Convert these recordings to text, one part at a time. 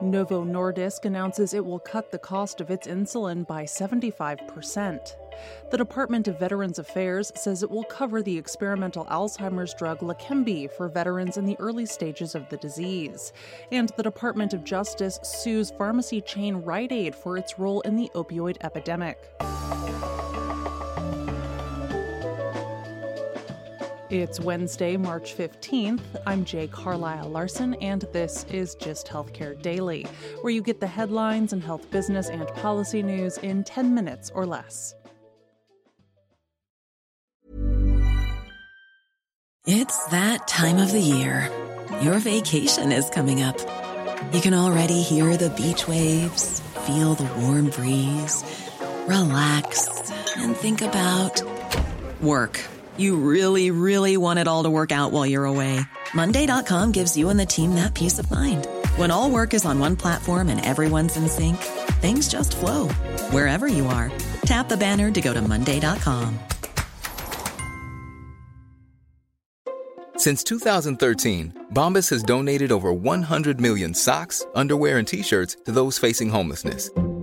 Novo Nordisk announces it will cut the cost of its insulin by 75%. The Department of Veterans Affairs says it will cover the experimental Alzheimer's drug Leqembi for veterans in the early stages of the disease. And the Department of Justice sues pharmacy chain Rite Aid for its role in the opioid epidemic. It's Wednesday, March 15th. I'm Jay Carlisle Larson, and this is Gist Healthcare Daily, where you get the headlines and health business and policy news in 10 minutes or less. It's that time of the year. Your vacation is coming up. You can already hear the beach waves, feel the warm breeze, relax, and think about work. You really, really want it all to work out while you're away. Monday.com gives you and the team that peace of mind. When all work is on one platform and everyone's in sync, things just flow wherever you are. Tap the banner to go to Monday.com. Since 2013, Bombas has donated over 100 million socks, underwear, and t shirts to those facing homelessness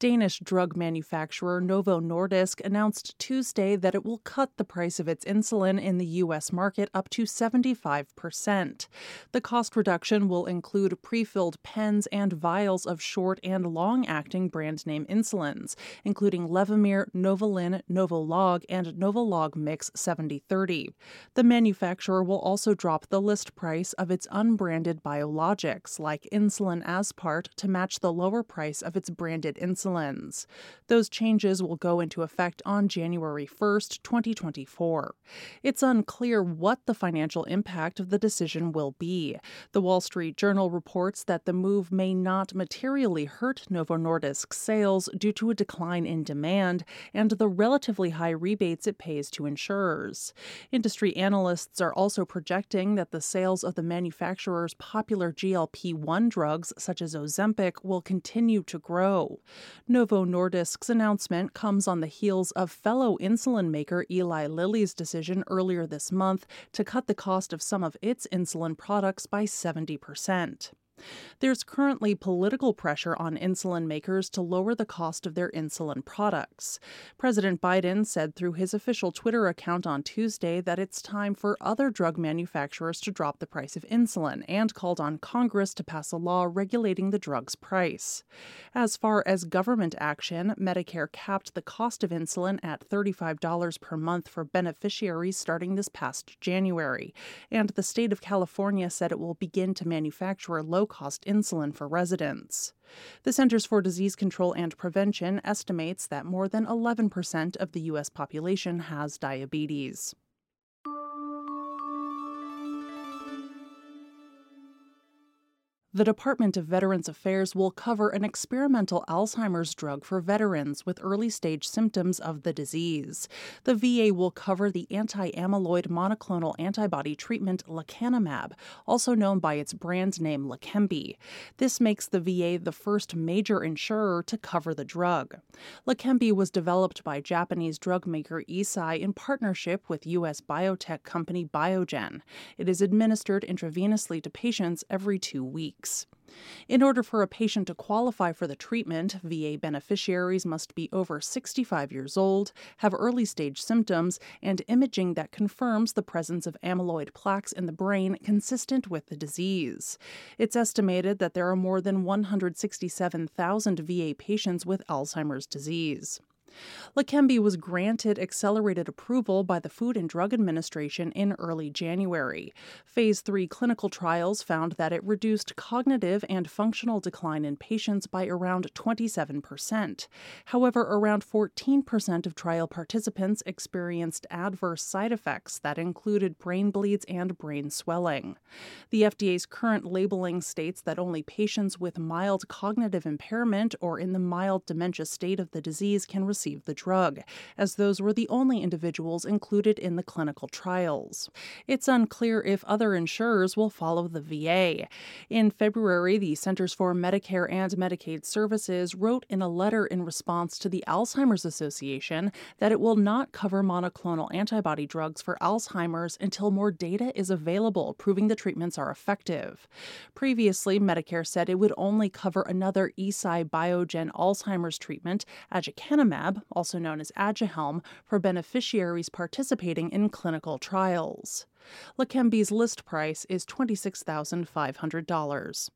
Danish drug manufacturer Novo Nordisk announced Tuesday that it will cut the price of its insulin in the U.S. market up to 75%. The cost reduction will include pre filled pens and vials of short and long acting brand name insulins, including Levemir, Novolin, Novolog, and Novolog Mix 7030. The manufacturer will also drop the list price of its unbranded biologics, like insulin aspart, to match the lower price of its branded insulin Those changes will go into effect on January 1, 2024. It's unclear what the financial impact of the decision will be. The Wall Street Journal reports that the move may not materially hurt Novo Nordisk's sales due to a decline in demand and the relatively high rebates it pays to insurers. Industry analysts are also projecting that the sales of the manufacturer's popular GLP 1 drugs, such as Ozempic, will continue to grow. Novo Nordisk's announcement comes on the heels of fellow insulin maker Eli Lilly's decision earlier this month to cut the cost of some of its insulin products by 70%. There's currently political pressure on insulin makers to lower the cost of their insulin products. President Biden said through his official Twitter account on Tuesday that it's time for other drug manufacturers to drop the price of insulin and called on Congress to pass a law regulating the drug's price. As far as government action, Medicare capped the cost of insulin at $35 per month for beneficiaries starting this past January, and the state of California said it will begin to manufacture low cost insulin for residents. The Centers for Disease Control and Prevention estimates that more than 11% of the U.S. population has diabetes. The Department of Veterans Affairs will cover an experimental Alzheimer's drug for veterans with early stage symptoms of the disease. The VA will cover the anti amyloid monoclonal antibody treatment lecanemab, also known by its brand name Leqembi. This makes the VA the first major insurer to cover the drug. Leqembi was developed by Japanese drug maker Eisai in partnership with U.S. biotech company Biogen. It is administered intravenously to patients every two weeks weeks. In order for a patient to qualify for the treatment, VA beneficiaries must be over 65 years old, have early stage symptoms, and imaging that confirms the presence of amyloid plaques in the brain consistent with the disease. It's estimated that there are more than 167,000 VA patients with Alzheimer's disease. Leqembi was granted accelerated approval by the Food and Drug Administration in early January. Phase 3 clinical trials found that it reduced cognitive and functional decline in patients by around 27%. However, around 14% of trial participants experienced adverse side effects that included brain bleeds and brain swelling. The FDA's current labeling states that only patients with mild cognitive impairment or in the mild dementia state of the disease can receive the drug, as those were the only individuals included in the clinical trials. It's unclear if other insurers will follow the VA. In February, the Centers for Medicare and Medicaid Services wrote in a letter in response to the Alzheimer's Association that it will not cover monoclonal antibody drugs for Alzheimer's until more data is available proving the treatments are effective. Previously, Medicare said it would only cover another Eisai Biogen Alzheimer's treatment, aducanumab, also known as Aduhelm, for beneficiaries participating in clinical trials. Leqembi's list price is $26,500.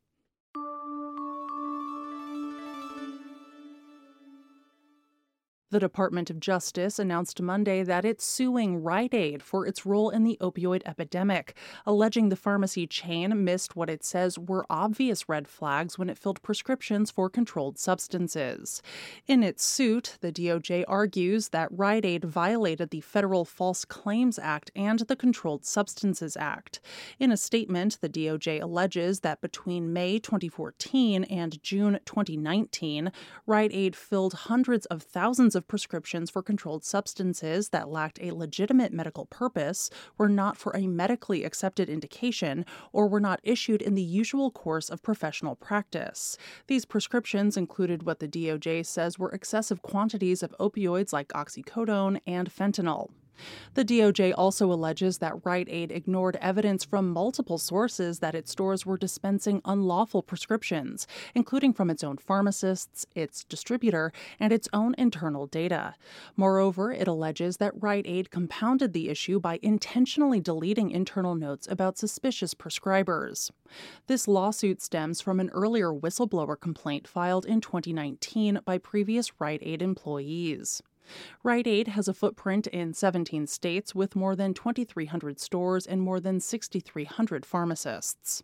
The Department of Justice announced Monday that it's suing Rite Aid for its role in the opioid epidemic, alleging the pharmacy chain missed what it says were obvious red flags when it filled prescriptions for controlled substances. In its suit, the DOJ argues that Rite Aid violated the Federal False Claims Act and the Controlled Substances Act. In a statement, the DOJ alleges that between May 2014 and June 2019, Rite Aid filled hundreds of thousands of of prescriptions for controlled substances that lacked a legitimate medical purpose, were not for a medically accepted indication, or were not issued in the usual course of professional practice. These prescriptions included what the DOJ says were excessive quantities of opioids like oxycodone and fentanyl. The DOJ also alleges that Rite Aid ignored evidence from multiple sources that its stores were dispensing unlawful prescriptions, including from its own pharmacists, its distributor, and its own internal data. Moreover, it alleges that Rite Aid compounded the issue by intentionally deleting internal notes about suspicious prescribers. This lawsuit stems from an earlier whistleblower complaint filed in 2019 by previous Rite Aid employees. Rite Aid has a footprint in 17 states with more than 2,300 stores and more than 6,300 pharmacists.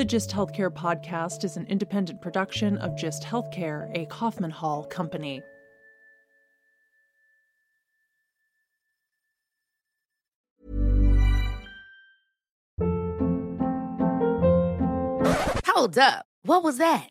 The Gist Healthcare podcast is an independent production of Gist Healthcare, a Kaufman Hall company. Hold up. What was that?